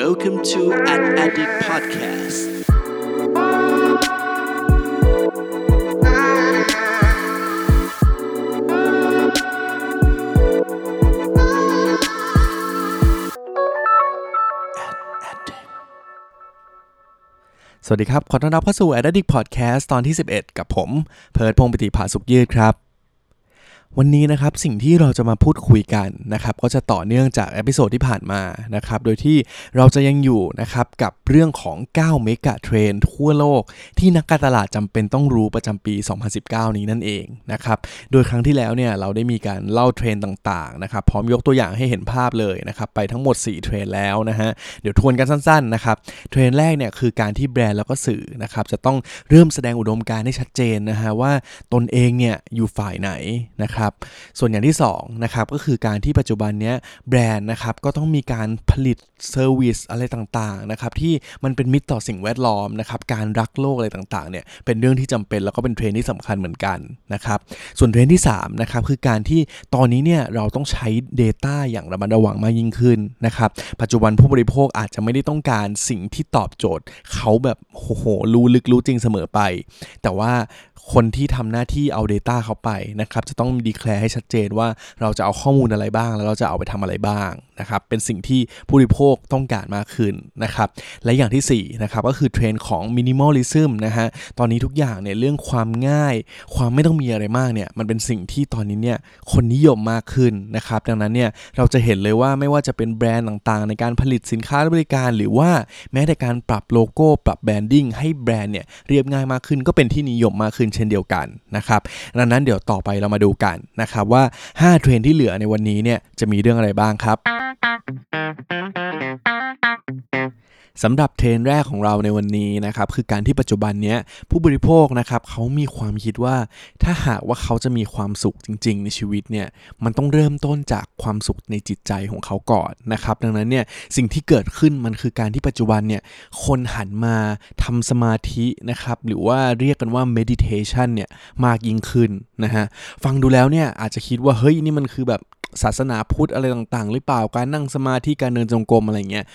Welcome to An Addict Podcast สวัสดีครับ ขอต้อนรับเข้าสู่ Addict Podcast ตอนที่ 11 กับผม เพิร์ดพงปิติภาสุขยืดครับ วันนี้นะครับสิ่งที่เราจะมาพูดคุยกันนะครับก็จะต่อเนื่องจาก episode ที่ผ่านมานะครับโดยที่เราจะยังอยู่นะครับกับเรื่องของ 9 mega trend ทั่วโลก ที่นักการตลาดจำเป็นต้องรู้ประจำปี 2019 นี้นั่นเองนะครับโดยครั้งที่แล้วเนี่ยเราได้มีการเล่าเทรนด์ต่างๆนะครับพร้อมยกตัวอย่างให้เห็นภาพเลยนะครับไปทั้งหมด 4 เทรนด์แล้วนะฮะเดี๋ยวทวนกันสั้นๆนะครับเทรนด์แรกเนี่ยคือการที่แบรนด์แล้วก็สื่อนะครับจะต้องเริ่มแสดงอุดมการณ์ให้ชัดเจนนะฮะว่าตนเองเนี่ยอยู่ฝ่ายไหนนะครับส่วนอย่างที่ 2 นะครับ ก็คือการที่ปัจจุบันเนี้ยแบรนด์นะครับก็ต้องมีการผลิต service อะไรต่างๆนะครับที่มันเป็นมิตรต่อสิ่งแวดล้อมนะครับการรักโลกอะไรต่างๆเนี่ยเป็นเรื่องที่จำเป็นแล้วก็เป็นเทรนด์ที่สำคัญเหมือนกันนะครับส่วนเทรนด์ที่3นะครับคือการที่ตอนนี้เนี่ยเราต้องใช้ Data อย่างระมัดระวังมากยิ่งขึ้นนะครับปัจจุบันผู้บริโภคอาจจะไม่ได้ต้องการสิ่งที่ตอบโจทย์ เขาแบบโอ้โหรู้ลึกรู้จริงเสมอไป แต่ว่าคนที่ทำหน้าที่เอา Data เข้าไปนะครับจะต้องดีแคลร์ให้ชัดเจนว่าเราจะเอาข้อมูลอะไรบ้าง แล้วเราจะเอาไปทำอะไรบ้างนะครับเป็นสิ่งที่ผู้บริโภคต้องการมากขึ้นนะครับและอย่างที่4นะครับก็คือเทรนด์ของ minimalism นะฮะตอนนี้ทุกอย่างเนี่ยเรื่องความง่าย ความไม่ต้องมีอะไรมากเนี่ยมันเป็นสิ่งที่ตอนนี้เนี่ยคนนิยมมากขึ้นนะครับดังนั้นเนี่ยเราจะเห็นเลยว่าไม่ว่าจะเป็นแบรนด์ต่างๆ ในการผลิตสินค้าและบริการ หรือว่าแม้แต่การปรับโลโก้ปรับ branding ให้แบรนด์เนี่ยเรียบง่ายมากขึ้น ก็เป็นที่นิยมมากขึ้นเช่นเดียวกันนะครับดังนั้นเดี๋ยวต่อไปเรามาดูกันนะครับว่า 5 เทรนด์ที่เหลือในวันนี้เนี่ยจะมีเรื่องอะไรบ้างครับ สำหรับเทรนด์แรกของเราในวันนี้นะครับคือการที่ปัจจุบันเนี้ยผู้บริโภคนะครับเขามีความคิดว่า ถ้าหากว่าเขาจะมีความสุขจริง ๆ ในชีวิตเนี่ยมันต้องเริ่มต้นจากความสุขในจิตใจของเขาก่อนนะครับดังนั้นเนี่ยสิ่งที่เกิดขึ้นมันคือการที่ปัจจุบันเนี่ยคนหันมาทำสมาธินะครับหรือว่าเรียกกันว่า meditation เนี่ยมากยิ่งขึ้นนะฮะฟังดูแล้วเนี่ยอาจจะคิดว่าเฮ้ยนี่มันคือแบบศาสนาพุทธอะไรต่างๆ หรือเปล่าการนั่งสมาธิการเดินจงกรมอะไรเงี้ย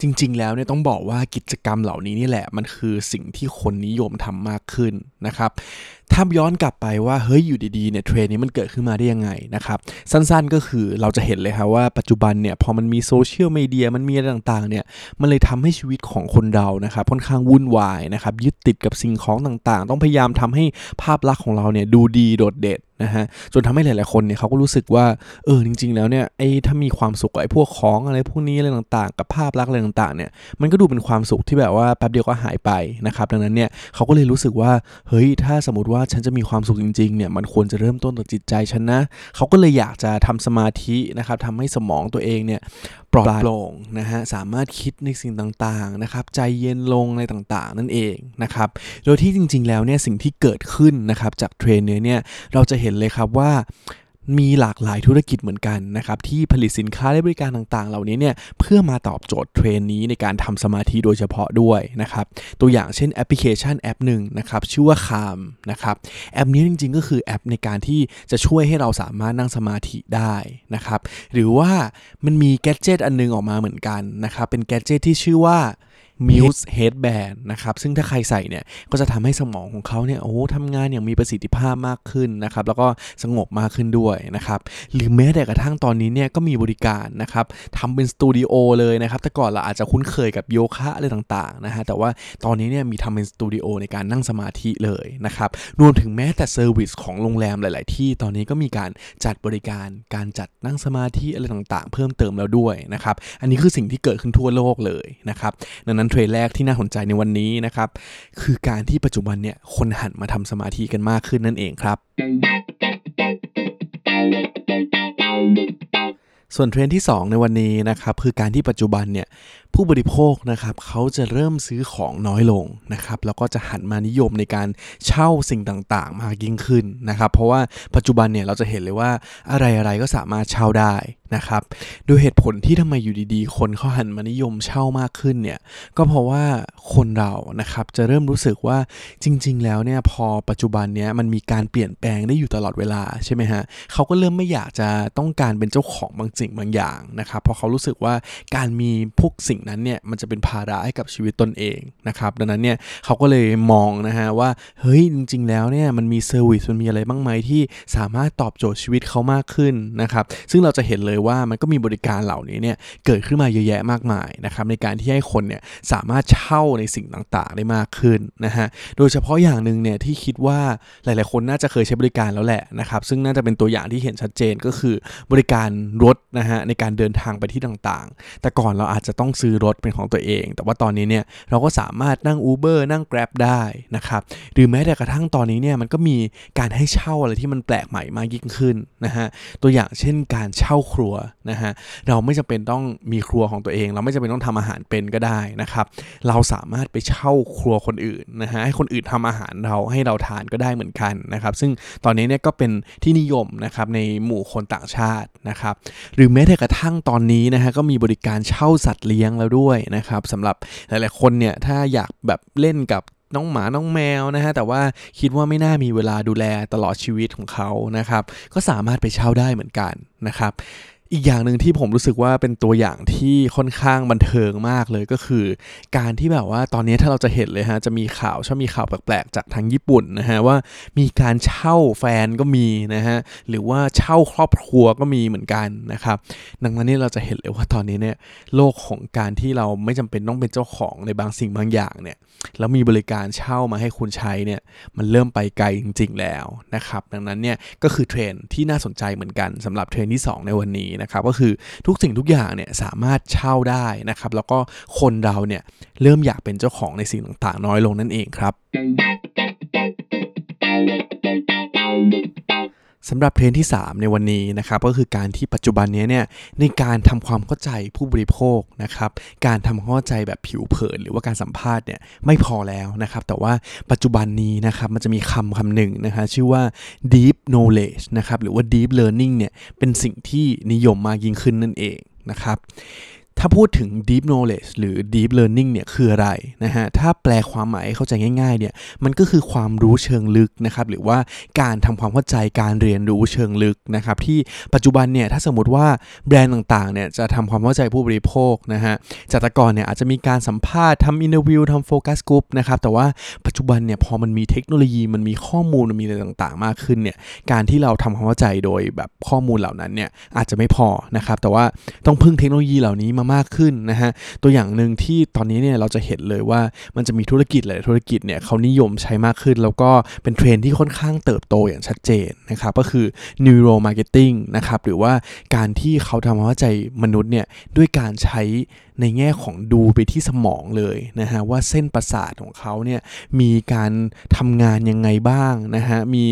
จริง ๆ แล้วเนี่ยต้องบอกว่ากิจกรรมเหล่านี้นี่แหละ มันคือสิ่งที่คนนิยมทำมากขึ้นนะครับถ้าย้อนกลับไปว่าเฮ้ยอยู่ดีๆเนี่ยเทรนนี้มันเกิดขึ้นมาได้ยังไงนะครับสั้นๆก็คือเราจะเห็นเลยครับว่าปัจจุบันเนี่ยพอมันมีโซเชียลมีเดียมันมีอะไรต่างๆเนี่ยมันเลยทำให้ชีวิตของคนเรานะครับค่อนข้างวุ่นวายนะครับยึดติดกับสิ่งของต่างๆ ต้องพยายามทำให้ภาพลักษณ์ของเราเนี่ยดูดีโดดเด่น นะฮะจนทำให้หลาย ๆ คนเนี่ยเขาก็รู้สึกว่าเออจริง ๆ แล้วเนี่ยไอ้ถ้ามีความสุขกับไอ้พวกของอะไรพวกนี้อะไรต่างๆ กับภาพลักษณ์อะไรต่าง ๆ เนี่ยมันก็ดูเป็นความสุขที่แบบว่าแป๊บเดียวก็หายไปนะครับดังนั้นเนี่ยเขาก็เลยรู้สึกว่าเฮ้ยถ้าสมมติว่าฉันจะมีความสุขจริง ๆ เนี่ยมันควรจะเริ่มต้นจากจิตใจฉันนะเขาก็เลยอยากจะทำสมาธินะครับทำให้สมองตัวเองเนี่ยปลอดโปร่งนะฮะสามารถคิดในสิ่งต่าง ๆ นะครับใจเย็นลงในต่าง ๆ นั่นเองนะครับโดยที่จริง ๆ แล้วเนี่ยสิ่งที่เกิดขึ้นนะครับจากเทรนด์นี้เนี่ยเราจะเห็นเลยครับว่ามีหลากหลายธุรกิจเหมือนกันนะครับที่ผลิตสินค้าและบริการต่างๆ เหล่านี้เนี่ยเพื่อมาตอบโจทย์เทรนด์นี้ในการทำสมาธิโดยเฉพาะด้วยนะครับตัวอย่างเช่นแอปพลิเคชันแอปหนึ่งนะครับชื่อว่า Calmนะครับแอปนี้จริงๆ ก็คือแอปในการที่จะช่วยให้เราสามารถนั่งสมาธิได้นะครับหรือว่ามันมีแกจ g e t อันนึงออกมาเหมือนกันนะครับเป็นแกจ g e t ที่ชื่อว่า Muse Headband นะครับ ซึ่งถ้าใครใส่เนี่ย ก็จะทำให้สมองของเขาเนี่ย โอ้ทำงานอย่างมีประสิทธิภาพมากขึ้นนะครับ แล้วก็สงบมากขึ้นด้วยนะครับ หรือแม้แต่กระทั่งตอนนี้เนี่ย ก็มีบริการนะครับทำเป็นสตูดิโอเลยนะครับ แต่ก่อนเราอาจจะคุ้นเคยกับโยคะอะไรต่างๆนะฮะ แต่ว่าตอนนี้เนี่ย มีทำเป็นสตูดิโอในการนั่งสมาธิเลยนะครับ รวมถึงแม้แต่ service ของโรงแรมหลาย ๆ ที่ตอนนี้ก็มีการจัดบริการ การจัดนั่งสมาธิอะไรต่างๆ เพิ่มเติมแล้วด้วยนะครับ อันนี้คือสิ่งที่เกิดขึ้นทั่วโลกเลยนะครับ ดังนั้นเทรนด์แรกที่น่าสนใจในวันนี้นะครับ คือการที่ปัจจุบันเนี่ยคนหันมาทำสมาธิกันมากขึ้นนั่นเองครับส่วนเทรนด์ที่ 2 ในวันนี้นะครับคือการที่ปัจจุบันเนี่ยผู้บริโภคนะครับเขาจะเริ่มซื้อของน้อยลงนะครับแล้วก็จะหันมานิยมในการเช่าสิ่งต่างๆ มากยิ่งขึ้นนะครับเพราะว่าปัจจุบันเนี่ยเราจะเห็นเลยว่าอะไรๆก็สามารถเช่าได้ นะครับโดยเหตุผลที่ทำไมอยู่ดีๆ คนเขาหันมานิยมเช่ามากขึ้นเนี่ยก็เพราะว่าคนเรานะครับจะเริ่มรู้สึกว่าจริง ๆ แล้วเนี่ยพอปัจจุบันเนี้ยมันมีการเปลี่ยนแปลงได้อยู่ตลอดเวลาใช่ไหมฮะเขาก็เริ่มไม่อยากจะต้องการเป็นเจ้าของบางสิ่งบางอย่างนะครับเพราะเขารู้สึกว่าการมีพวกสิ่งนั้นเนี่ยมันจะเป็นภาระให้กับชีวิตตนเองนะครับดังนั้นเนี่ยเขาก็เลยมองนะฮะว่าเฮ้ยจริง ๆ แล้วเนี่ยมันมีเซอร์วิสมันมีอะไรบ้างไหมที่สามารถตอบโจทย์ชีวิตเขามากขึ้นนะครับซึ่งเราจะเห็นเลยว่ามันก็มีบริการเหล่านี้เนี่ยเกิดขึ้นมาเยอะแยะมากมายนะครับในการที่ให้คนเนี่ยสามารถเช่าในสิ่งต่างๆได้มากขึ้นนะฮะโดยเฉพาะอย่างหนึ่งเนี่ยที่คิดว่าหลายๆ คนน่าจะเคยใช้บริการแล้วแหละนะครับซึ่งน่าจะเป็นตัวอย่างที่เห็นชัดเจนก็คือบริการรถนะฮะในการเดินทางไปที่ต่างๆ แต่ก่อนเราอาจจะต้องซื้อรถเป็นของตัวเอง แต่ว่าตอนนี้เนี่ยเราก็สามารถนั่ง Uber นั่ง Grab ได้นะครับหรือแม้แต่กระทั่งตอนนี้เนี่ยมันก็มีการให้เช่าอะไรที่มันแปลกใหม่มากยิ่งขึ้นนะฮะตัวอย่างเช่นการเช่าครัวนะฮะเราไม่จำเป็นต้องมีครัวของตัวเอง เราไม่จำเป็นต้องทำอาหารเป็นก็ได้นะครับ เราสามารถไปเช่าครัวคนอื่นนะฮะให้คนอื่นทำอาหารเราให้เราทานก็ได้เหมือนกันนะครับ ซึ่งตอนนี้เนี่ยก็เป็นที่นิยมนะครับในหมู่คนต่างชาตินะครับ หรือแม้แต่กระทั่งตอนนี้นะฮะก็มีบริการเช่าสัตว์เลี้ยงแล้วด้วยนะครับสำหรับหลายๆคนเนี่ยถ้าอยากแบบเล่นกับน้องหมา น้องแมวนะฮะ แต่ว่าคิดว่าไม่น่ามีเวลาดูแลตลอดชีวิตของเขานะครับ ก็สามารถไปเช่าได้เหมือนกันนะครับ อีกอย่างหนึ่งที่ผมรู้สึกว่าเป็นตัวอย่างที่ค่อนข้างบันเทิงมากเลยก็คือ การที่แบบว่าตอนนี้ถ้าเราจะเห็นเลยฮะจะมีข่าวชอบมีข่าวแปลกๆจากทางญี่ปุ่นนะฮะว่ามีการเช่าแฟนก็มีนะฮะหรือว่าเช่าครอบครัวก็มีเหมือนกันนะครับดังนั้นนี่เราจะเห็นเลยว่าตอนนี้เนี่ยโลกของการที่เราไม่จำเป็นต้องเป็นเจ้าของในบางสิ่งบางอย่างเนี่ยแล้วมีบริการเช่ามาให้คุณใช้เนี่ยมันเริ่มไปไกลจริง ๆ แล้วนะครับดังนั้นเนี่ยก็คือเทรนที่น่าสนใจเหมือนกันสำหรับเทรนที่ 2 ในวันนี้นะครับก็คือทุกสิ่งทุกอย่างเนี่ยสามารถเช่าได้นะครับ แล้วก็คนเราเนี่ยเริ่มอยากเป็นเจ้าของในสิ่งต่างๆ น้อยลงนั่นเองครับ สำหรับเทรนที่ 3 ในวันนี้นะครับก็คือการที่ปัจจุบันนี้เนี่ยในการทำความเข้าใจผู้บริโภคนะครับการทำความเข้าใจแบบผิวเผิน หรือว่าการสัมภาษณ์เนี่ยไม่พอแล้วนะครับแต่ว่าปัจจุบันนี้นะครับมันจะมีคำคำหนึ่งนะฮะชื่อว่า deep knowledge นะครับหรือว่า deep learning เนี่ยเป็นสิ่งที่นิยมมากยิ่งขึ้นนั่นเองนะครับ ถ้าพูดถึง deep knowledge หรือ deep learning เนี่ยคืออะไรนะฮะ ถ้าแปลความหมายเข้าใจง่ายๆเนี่ย มันก็คือความรู้เชิงลึกนะครับ หรือว่าการทำความเข้าใจการเรียนรู้เชิงลึกนะครับ ที่ปัจจุบันเนี่ย ถ้าสมมติว่าแบรนด์ต่างๆ เนี่ยจะทำความเข้าใจผู้บริโภคนะฮะ จากแต่ก่อนเนี่ยอาจจะมีการสัมภาษณ์ทำ interview ทำ focus group นะครับ แต่ว่าปัจจุบันเนี่ยพอมันมีเทคโนโลยีมันมีข้อมูลมันมีอะไรต่างๆ มากขึ้นเนี่ย การที่เราทำความเข้าใจโดยแบบข้อมูลเหล่านั้นเนี่ยอาจจะไม่พอนะครับ แต่ว่าต้องพึ่งเทคโนโลยีเหล่านี้มามากขึ้นนะฮะตัวอย่างหนึ่งที่ตอนนี้เนี่ยเราจะเห็นเลยว่ามันจะมีธุรกิจหลายธุรกิจเนี่ยเขานิยมใช้มากขึ้น แล้วก็เป็นเทรนที่ค่อนข้างเติบโตอย่างชัดเจนนะครับก็คือ neuro marketing นะครับหรือว่าการที่เขาทำความเข้าใจมนุษย์เนี่ยด้วยการใช้ ในแง่ของดูไปที่สมองเลยนะฮะว่าเส้นประสาทของเขาเนี่ยมีการทำงานยังไงบ้างนะฮะมี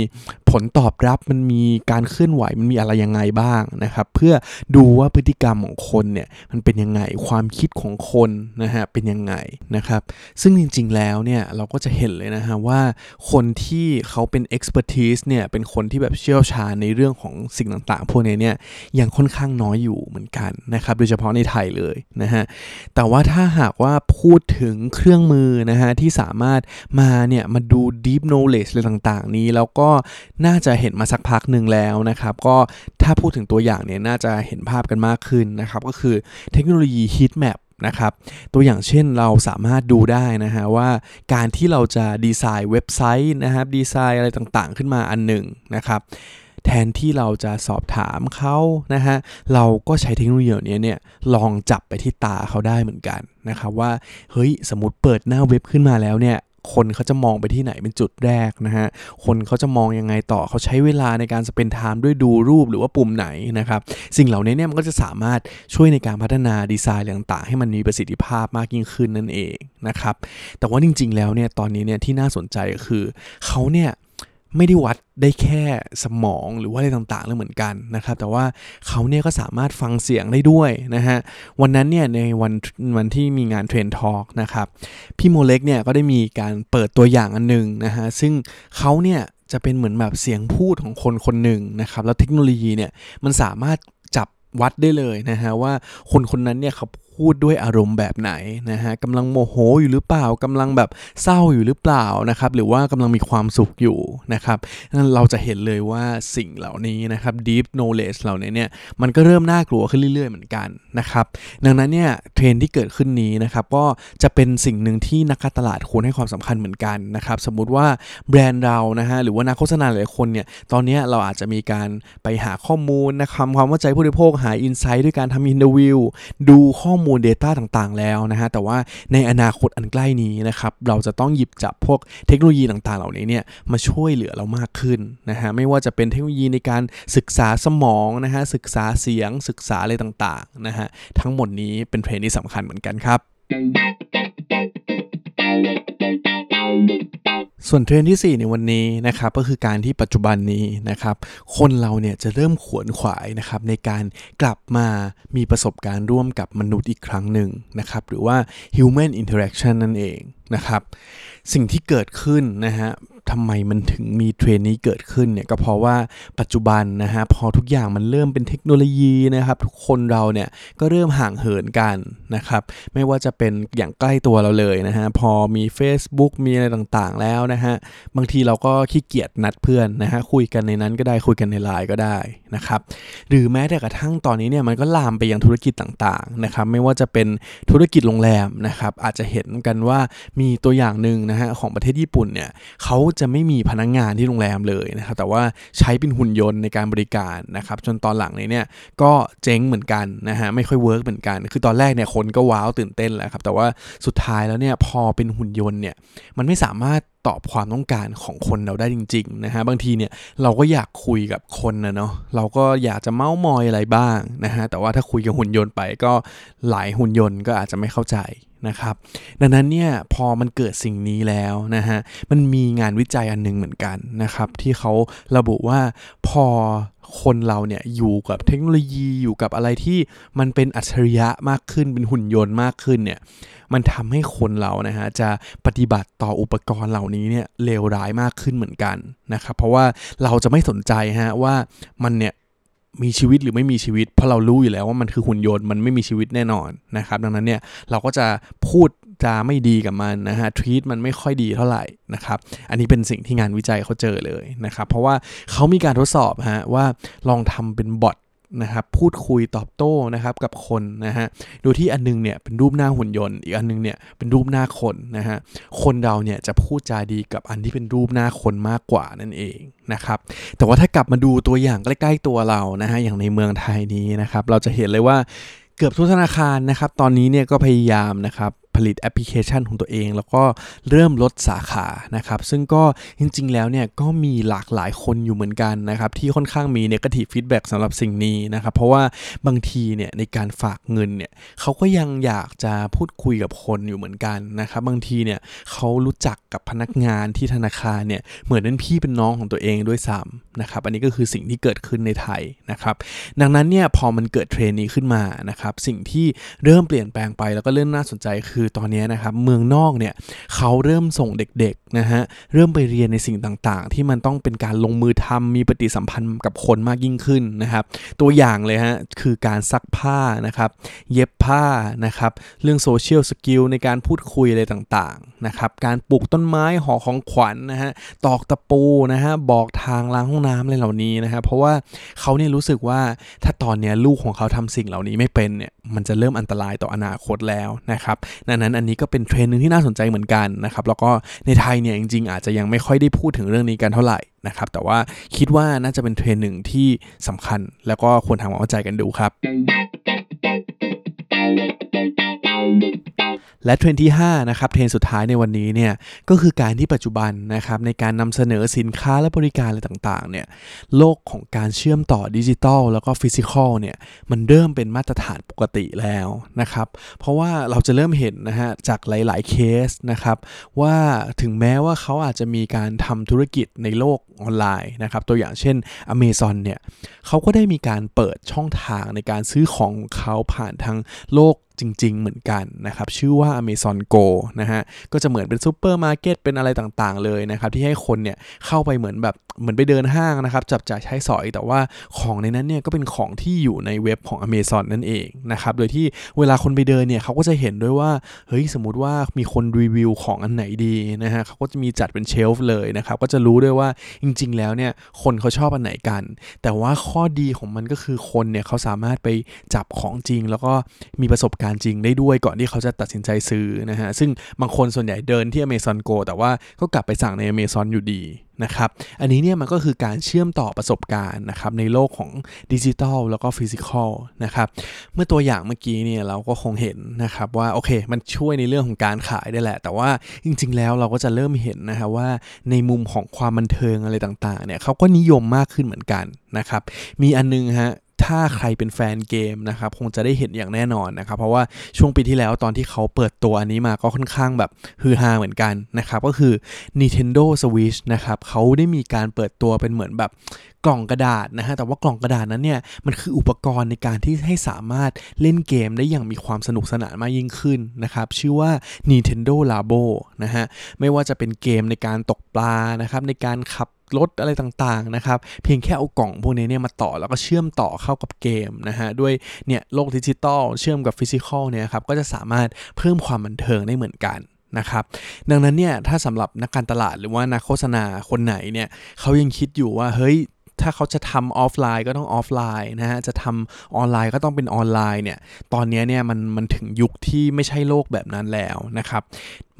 ผลตอบรับมันมีการเคลื่อนไหวมันมีอะไรยังไงบ้างนะครับเพื่อดูว่าพฤติกรรมของคนเนี่ยมันเป็นยังไงความคิดของคนนะฮะเป็นยังไงนะครับซึ่งจริงๆแล้วเนี่ยเราก็จะเห็นเลยนะฮะว่าคนที่เขาเป็น expertise เนี่ยเป็นคนที่แบบเชี่ยวชาญในเรื่องของสิ่งต่างๆ พวกนี้เนี่ยยังค่อนข้างน้อยอยู่เหมือนกันนะครับโดยเฉพาะในไทยเลยนะฮะแต่ว่าถ้าหากว่าพูดถึงเครื่องมือนะฮะที่สามารถมาเนี่ยมาดู deep knowledge อะไรต่างๆ นี้ แล้วก็น่าจะเห็นมาสักพักหนึ่งแล้วนะครับ ก็ถ้าพูดถึงตัวอย่างเนี่ยน่าจะเห็นภาพกันมากขึ้นนะครับ ก็คือเทคโนโลยี heat map นะครับตัวอย่างเช่นเราสามารถดูได้นะฮะว่าการที่เราจะดีไซน์เว็บไซต์นะครับดีไซน์อะไรต่างๆ ขึ้นมาอันหนึ่งนะครับ แทนที่เราจะสอบถามเขานะฮะเราก็ใช้เทคโนโลยีนี้เนี่ยลองจับไปที่ตาเขาได้เหมือนกันนะครับว่าเฮ้ยสมมติเปิดหน้าเว็บขึ้นมาแล้วเนี่ยคนเขาจะมองไปที่ไหนเป็นจุดแรกนะฮะ คนเขาจะมองยังไงต่อ เขาใช้เวลาในการสเปนไทม์ด้วยดูรูปหรือว่าปุ่มไหนนะครับ สิ่งเหล่านี้เนี่ยมันก็จะสามารถช่วยในการพัฒนาดีไซน์ต่างๆ ให้มันมีประสิทธิภาพมากยิ่งขึ้นนั่นเองนะครับ แต่ว่าจริงๆ แล้วเนี่ยตอนนี้เนี่ยที่น่าสนใจก็คือเขาเนี่ย ไม่ได้วัดได้แค่สมองหรือว่าอะไรต่างๆเลยเหมือนกันนะครับ แต่ว่าเขาเนี่ยก็สามารถฟังเสียงได้ด้วยนะฮะ วันนั้นเนี่ยในวันวันที่มีงาน Trend Talk นะครับ พี่โมเล็กเนี่ยก็ได้มีการเปิดตัวอย่างอันหนึ่งนะฮะ ซึ่งเขาเนี่ยจะเป็นเหมือนแบบเสียงพูดของคนคนหนึ่งนะครับ แล้วเทคโนโลยีเนี่ยมันสามารถจับวัดได้เลยนะฮะว่าคนคนนั้นเนี่ยเขา พูดด้วยอารมณ์แบบไหนนะฮะกำลังโมโหอยู่หรือเปล่ากำลังแบบเศร้าอยู่หรือเปล่านะครับหรือว่ากำลังมีความสุขอยู่นะครับนั่นเราจะเห็นเลยว่าสิ่งเหล่านี้นะครับ deep knowledge เหล่านี้เนี่ยมันก็เริ่มน่ากลัวขึ้นเรื่อยๆเหมือนกันนะครับดังนั้นเนี่ยเทรนด์ที่เกิดขึ้นนี้นะครับก็จะเป็นสิ่งหนึ่งที่นักการตลาดควรให้ความสำคัญเหมือนกันนะครับสมมุติว่าแบรนด์เรานะฮะหรือว่านักโฆษณาหลายคนเนี่ยตอนนี้เราอาจจะมีการไปหาข้อมูลนะครับความเข้าใจผู้บริโภคหา insight ด้วยการทำ interviewดูข้อมูล Data ต่างๆ แล้วนะฮะแต่ว่าในอนาคตอันใกล้นี้นะครับเราจะต้องหยิบจับพวกเทคโนโลยีต่างๆ เหล่านี้เนี่ยมาช่วยเหลือเรามากขึ้นนะฮะไม่ว่าจะเป็นเทคโนโลยีในการศึกษาสมองนะฮะศึกษาเสียงศึกษาอะไรต่างๆนะฮะทั้งหมดนี้เป็นเทรนด์ที่สำคัญเหมือนกันครับ ส่วนเทรนที่ 4 ในวันนี้นะครับก็คือการที่ปัจจุบันนี้นะครับคนเราเนี่ยจะเริ่มขวนขวายนะครับในการกลับมามีประสบการณ์ร่วมกับมนุษย์อีกครั้งหนึ่งนะครับหรือว่า human interaction นั่นเองนะครับสิ่งที่เกิดขึ้นนะฮะ ทำไมมันถึงมีเทรนนี้เกิดขึ้นเนี่ยก็เพราะว่าปัจจุบันนะฮะพอทุกอย่างมันเริ่มเป็นเทคโนโลยีนะครับทุกคนเราเนี่ยก็เริ่มห่างเหินกันนะครับไม่ว่าจะเป็นอย่างใกล้ตัวเราเลยนะฮะพอมี Facebook มีอะไรต่างๆแล้วนะฮะบางทีเราก็ขี้เกียจนัดเพื่อนนะฮะคุยกันในนั้นก็ได้คุยกันในไลน์ก็ได้นะครับหรือแม้แต่กระทั่งตอนนี้เนี่ยมันก็ลามไปยังธุรกิจต่างๆนะครับไม่ว่าจะเป็นธุรกิจโรงแรมนะครับอาจจะเห็นกันว่ามีตัวอย่างหนึ่งนะฮะของประเทศญี่ปุ่นเนี่ยเขาจะไม่มีพนักงานที่โรงแรมเลยนะครับแต่ว่าใช้เป็นหุ่นยนต์ในการบริการนะครับจนตอนหลังเนี่ยก็เจ๊งเหมือนกันนะฮะไม่ค่อย work เหมือนกัน คือตอนแรกเนี่ยคนก็ wow ตื่นเต้นแหละครับแต่ว่าสุดท้ายแล้วเนี่ยพอเป็นหุ่นยนต์เนี่ยมันไม่สามารถตอบความต้องการของคนเราได้จริงๆนะฮะบางทีเนี่ยเราก็อยากคุยกับคนนะเนาะเราก็อยากจะเมาส์มอยอะไรบ้างนะฮะแต่ว่าถ้าคุยกับหุ่นยนต์ไปก็หลายหุ่นยนต์ก็อาจจะไม่เข้าใจ นะครับ ดังนั้นเนี่ยพอมันเกิดสิ่งนี้แล้วนะฮะมันมีงานวิจัยอันนึงเหมือนกันนะครับที่เขาระบุว่าพอคนเราเนี่ยอยู่กับเทคโนโลยีอยู่กับอะไรที่มันเป็นอัจฉริยะมากขึ้นเป็นหุ่นยนต์มากขึ้นเนี่ยมันทำให้คนเรานะฮะจะปฏิบัติต่ออุปกรณ์เหล่านี้เนี่ยเลวร้ายมากขึ้นเหมือนกันนะครับเพราะว่าเราจะไม่สนใจฮะว่ามันเนี่ย มีชีวิตหรือไม่มีชีวิต เพราะเรารู้อยู่แล้วว่ามันคือหุ่นยนต์มันไม่มีชีวิตแน่นอนนะครับดังนั้นเนี่ยเราก็จะพูดจะไม่ดีกับมันนะฮะทวีตมันไม่ค่อยดีเท่าไหร่นะครับอันนี้เป็นสิ่งที่งานวิจัยเขาเจอเลยนะครับเพราะว่าเขามีการทดสอบฮะว่าลองทำเป็นบอท นะครับพูดคุยตอบโต้นะครับกับคนนะฮะโดยที่อันนึงเนี่ยเป็นรูปหน้าหุ่นยนต์ อีกอันนึงเนี่ยเป็นรูปหน้าคนนะฮะคนเราเนี่ยจะพูดจาดีกับอันที่เป็นรูปหน้าคนมากกว่านั่นเองนะครับแต่ว่าถ้ากลับมาดูตัวอย่างใกล้ ๆตัวเรานะฮะอย่างในเมืองไทยนี้นะครับเราจะเห็นเลยว่าเกือบทุกธนาคารนะครับตอนนี้เนี่ยก็พยายามนะครับ ผลิตแอปพลิเคชันของตัวเอง แล้วก็เริ่มลดสาขานะครับ ซึ่งก็จริง ๆ แล้วเนี่ยก็มีหลากหลายคนอยู่เหมือนกันนะครับ ที่ค่อนข้างมี negative feedback สำหรับสิ่งนี้นะครับ เพราะว่าบางทีเนี่ยในการฝากเงินเนี่ยเขาก็ยังอยากจะพูดคุยกับคนอยู่เหมือนกันนะครับ บางทีเนี่ยเขารู้จักกับพนักงานที่ธนาคารเนี่ยเหมือนเป็นพี่เป็นน้องของตัวเองด้วยซ้ำนะครับ อันนี้ก็คือสิ่งที่เกิดขึ้นในไทยนะครับ ดังนั้นเนี่ยพอมันเกิดเทรนด์นี้ขึ้นมานะครับสิ่งที่เริ่มเปลี่ยนแปลงไปแล้วก็เริ่มน่าสนใจคือตอนนี้นะครับเมืองนอกเนี่ยเขาเริ่มส่งเด็กๆนะฮะเริ่มไปเรียนในสิ่งต่างๆ ที่มันต้องเป็นการลงมือทำมีปฏิสัมพันธ์กับคนมากยิ่งขึ้นนะครับ ตัวอย่างเลยฮะคือการซักผ้านะครับ เย็บผ้านะครับ เรื่อง social skill ในการพูดคุยอะไรต่างๆนะครับ การปลูกต้นไม้ห่อของขวัญนะฮะตอกตะปูนะฮะบอกทางล้างห้องน้ำอะไรเหล่านี้นะครับ เพราะว่าเขาเนี่ยรู้สึกว่าถ้าตอนนี้ลูกของเขาทำสิ่งเหล่านี้ไม่เป็นเนี่ยมันจะเริ่มอันตรายต่ออนาคตแล้วนะครับดังนั้นอันนี้ก็เป็นเทรนด์หนึ่งที่น่าสนใจเหมือนกันนะครับแล้วก็ในไทยเนี่ยจริงๆ อาจจะยังไม่ค่อยได้พูดถึงเรื่องนี้กันเท่าไหร่นะครับแต่ว่าคิดว่าน่าจะเป็นเทรนด์หนึ่งที่สำคัญ แล้วก็ควรทำความเข้าใจกันดูครับ และเทรนด์ที่5นะครับเทรนด์สุดท้ายในวันนี้เนี่ยก็คือการที่ปัจจุบันนะครับในการนำเสนอสินค้าและบริการอะไรต่างๆเนี่ยโลกของการเชื่อมต่อดิจิทัลแล้วก็ physical เนี่ยมันเริ่มเป็นมาตรฐานปกติแล้วนะครับเพราะว่าเราจะเริ่มเห็นนะฮะจากหลาย ๆเคสนะครับว่าถึงแม้ว่าเขาอาจจะมีการทำธุรกิจในโลกออนไลน์นะครับตัวอย่างเช่น Amazon เนี่ยเขาก็ได้มีการเปิดช่องทางในการซื้อของเขาผ่านทางโลก จริง ๆ เหมือนกันนะครับชื่อว่า Amazon Go นะฮะก็จะเหมือนเป็นซูเปอร์มาร์เก็ตเป็นอะไรต่างๆ เลยนะครับที่ให้คนเนี่ยเข้าไปเหมือนแบบเหมือนไปเดินห้างนะครับจับจ่ายใช้สอย แต่ว่าของในนั้นเนี่ยก็เป็นของที่อยู่ในเว็บของ Amazon นั่นเองนะครับโดยที่เวลาคนไปเดินเนี่ยเขาก็จะเห็นด้วยว่าเฮ้ยสมมติว่ามีคนรีวิวของอันไหนดีนะฮะเขาก็จะมีจัดเป็นเชลฟ์เลยนะครับก็จะรู้ด้วยว่าจริง ๆ แล้วเนี่ยคนเขาชอบอันไหนกัน แต่ว่าข้อดีของมันก็คือคนเนี่ยเขาสามารถไปจับของจริง แล้วก็มีประสบการณ์จริงได้ด้วยก่อนที่เขาจะตัดสินใจซื้อนะฮะซึ่งบางคนส่วนใหญ่เดินที่ Amazon Go แต่ว่าก็กลับไปสั่งใน Amazon อยู่ดีนะครับอันนี้เนี่ยมันก็คือการเชื่อมต่อประสบการณ์นะครับในโลกของดิจิทัลแล้วก็ฟิสิกอลนะครับเมื่อตัวอย่างเมื่อกี้เนี่ยเราก็คงเห็นนะครับว่าโอเค มันช่วยในเรื่องของการขายได้แหละ แต่ว่าจริง ๆ แล้วเราก็จะเริ่มเห็นนะครับว่าในมุมของความบันเทิงอะไรต่างๆเนี่ยเขาก็นิยมมากขึ้นเหมือนกันนะครับมีอันนึงฮะ ถ้าใครเป็นแฟนเกมนะครับคงจะได้เห็นอย่างแน่นอนนะครับเพราะว่าช่วงปีที่แล้วตอนที่เขาเปิดตัวอันนี้มาก็ค่อนข้างแบบฮือฮาเหมือนกันนะครับก็คือ Nintendo Switch นะครับเขาได้มีการเปิดตัวเป็นเหมือนแบบกล่องกระดาษนะฮะแต่ว่ากล่องกระดาษนั้นเนี่ยมันคืออุปกรณ์ในการที่ให้สามารถเล่นเกมได้อย่างมีความสนุกสนานมากยิ่งขึ้นนะครับชื่อว่า Nintendo Labo นะฮะไม่ว่าจะเป็นเกมในการตกปลานะครับในการขับรถอะไรต่างๆนะครับเพียงแค่เอากล่องพวกนี้เนี่ยมาต่อแล้วก็เชื่อมต่อเข้ากับเกมนะฮะด้วยเนี่ยโลกดิจิตอลเชื่อมกับ physical เนี่ยครับก็จะสามารถเพิ่มความบันเทิงได้เหมือนกันนะครับดังนั้นเนี่ยถ้าสำหรับนักการตลาดหรือว่านักโฆษณาคนไหนเนี่ยเขายังคิดอยู่ว่าเฮ้ย ถ้าเขาจะทำออฟไลน์ก็ต้องออฟไลน์นะฮะจะทำออนไลน์ก็ต้องเป็นออนไลน์เนี่ยตอนนี้เนี่ยมันมันถึงยุคที่ไม่ใช่โลกแบบนั้นแล้วนะครับ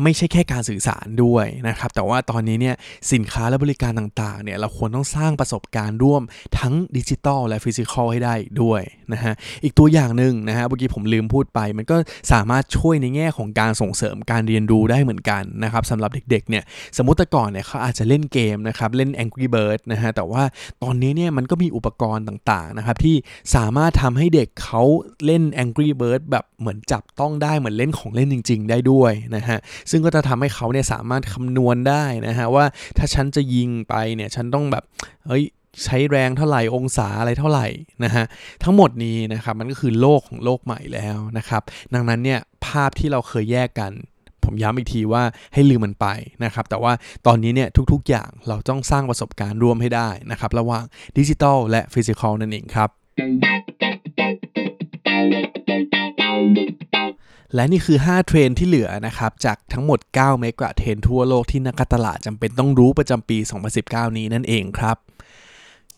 ไม่ใช่แค่การสื่อสารด้วยนะครับ แต่ว่าตอนนี้เนี่ยสินค้าและบริการต่างๆเนี่ยเราควรต้องสร้างประสบการณ์ร่วมทั้งดิจิตอลและ physical ให้ได้ด้วยนะฮะอีกตัวอย่างหนึ่งนะฮะเมื่อกี้ผมลืมพูดไป มันก็สามารถช่วยในแง่ของการส่งเสริมการเรียนรู้ได้เหมือนกันนะครับสำหรับเด็กๆเนี่ยสมมติแต่ก่อนเนี่ยเขาอาจจะเล่นเกมนะครับเล่น Angry Bird นะฮะแต่ว่าตอนนี้เนี่ยมันก็มีอุปกรณ์ต่างๆนะครับที่สามารถทำให้เด็กเขาเล่น Angry Bird แบบเหมือนจับต้องได้เหมือนเล่นของเล่นจริง ๆ ได้ด้วยนะฮะซึ่งก็จะทำให้เขาเนี่ยสามารถคำนวณได้นะฮะว่าถ้าฉันจะยิงไปเนี่ยฉันต้องแบบเฮ้ยใช้แรงเท่าไหร่องศาอะไรเท่าไหร่นะฮะทั้งหมดนี้นะครับมันก็คือโลกของโลกใหม่แล้วนะครับ ดังนั้นเนี่ยภาพที่เราเคยแยกกันผมย้ำอีกทีว่าให้ลืมมันไปนะครับ แต่ว่าตอนนี้เนี่ยทุกๆอย่างเราต้องสร้างประสบการณ์ร่วมให้ได้นะครับ ระหว่างดิจิทัลและ physical นั่นเองครับ และนี่คือ 5 เทรนด์ที่เหลือนะครับ จากทั้งหมด 9 mega trend ทั่วโลกที่นักตลาดจำเป็นต้องรู้ประจำปี 2019 นี้นั่นเองครับ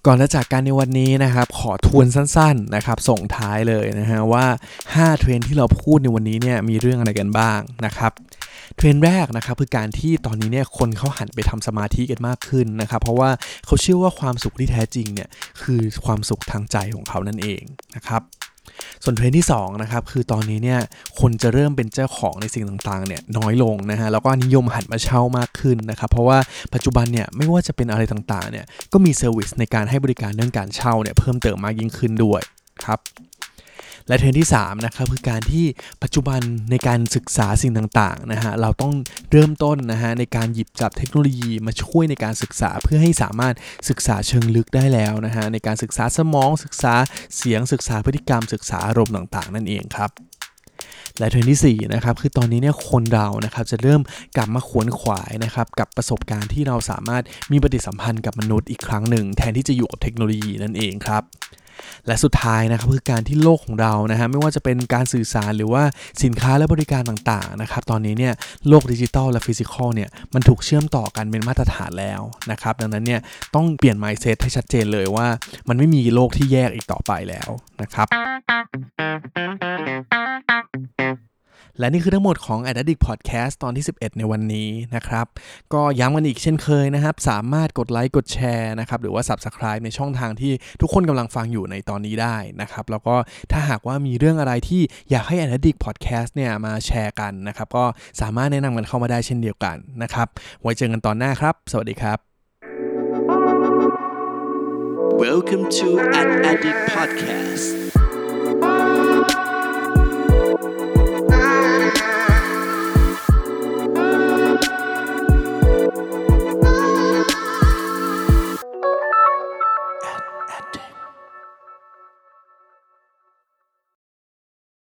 ก่อนจะจากการในวันนี้นะครับ ขอทวนสั้นๆนะครับส่งท้ายเลยนะฮะว่า 5 เทรนด์ที่เราพูดในวันนี้เนี่ยมีเรื่องอะไรกันบ้างนะครับเทรนด์แรกนะครับคือการที่ตอนนี้เนี่ยคนเขาหันไปทำสมาธิกันมากขึ้นนะครับ เพราะว่าเขาเชื่อว่าความสุขที่แท้จริงเนี่ยคือความสุขทางใจของเขานั่นเองนะครับ ส่วนเทรนด์ที่2นะครับคือตอนนี้เนี่ยคนจะเริ่มเป็นเจ้าของในสิ่งต่างๆเนี่ยน้อยลงนะฮะแล้วก็นิยมหันมาเช่ามากขึ้นนะครับเพราะว่าปัจจุบันเนี่ยไม่ว่าจะเป็นอะไรต่างๆเนี่ยก็มี service ในการให้บริการเรื่องการเช่าเนี่ยเพิ่มเติมมากยิ่งขึ้นด้วยครับ และเทรนด์ที่3นะครับคือการที่ปัจจุบันในการศึกษาสิ่งต่างๆนะฮะเราต้องเริ่มต้นนะฮะในการหยิบจับเทคโนโลยีมาช่วยในการศึกษาเพื่อให้สามารถศึกษาเชิงลึกได้แล้วนะฮะในการศึกษาสมองศึกษาเสียงศึกษาพฤติกรรมศึกษาอารมณ์ต่างๆ นั่นเองครับและเทรนด์ที่4นะครับคือตอนนี้เนี่ยคนเรานะครับจะเริ่มกลับมาขวนขวายนะครับกับประสบการณ์ที่เราสามารถมีปฏิสัมพันธ์กับมนุษย์อีกครั้งหนึ่ง แทนที่จะอยู่กับเทคโนโลยีนั่นเองครับ และสุดท้ายนะครับคือการที่โลกของเรานะฮะไม่ว่าจะเป็นการสื่อสารหรือว่าสินค้าและบริการต่างๆนะครับตอนนี้เนี่ยโลกดิจิตอลและฟิสิกอลเนี่ยมันถูกเชื่อมต่อกันเป็นมาตรฐานแล้วนะครับดังนั้นเนี่ยต้องเปลี่ยน mindset ให้ชัดเจนเลยว่า มันไม่มีโลกที่แยกอีกต่อไปแล้วนะครับ และนี่คือทั้งหมดของ a d d i c t Podcast ตอนที่ 11 ในวันนี้นะครับ ก็ย้ำกันอีกเช่นเคยนะครับ สามารถกดไลค์กดแชร์นะครับหรือว่า Subscribe ในช่องทางที่ทุกคนกำลังฟังอยู่ในตอนนี้ได้นะครับ แล้วก็ถ้าหากว่ามีเรื่องอะไรที่อยากให้ a d d i c t Podcast เนี่ยมาแชร์กันนะครับ ก็สามารถแนะนำกันเข้ามาได้เช่นเดียวกันนะครับไว้เจอกันตอนหน้าครับ สวัสดีครับ Welcome to an Addict Podcast.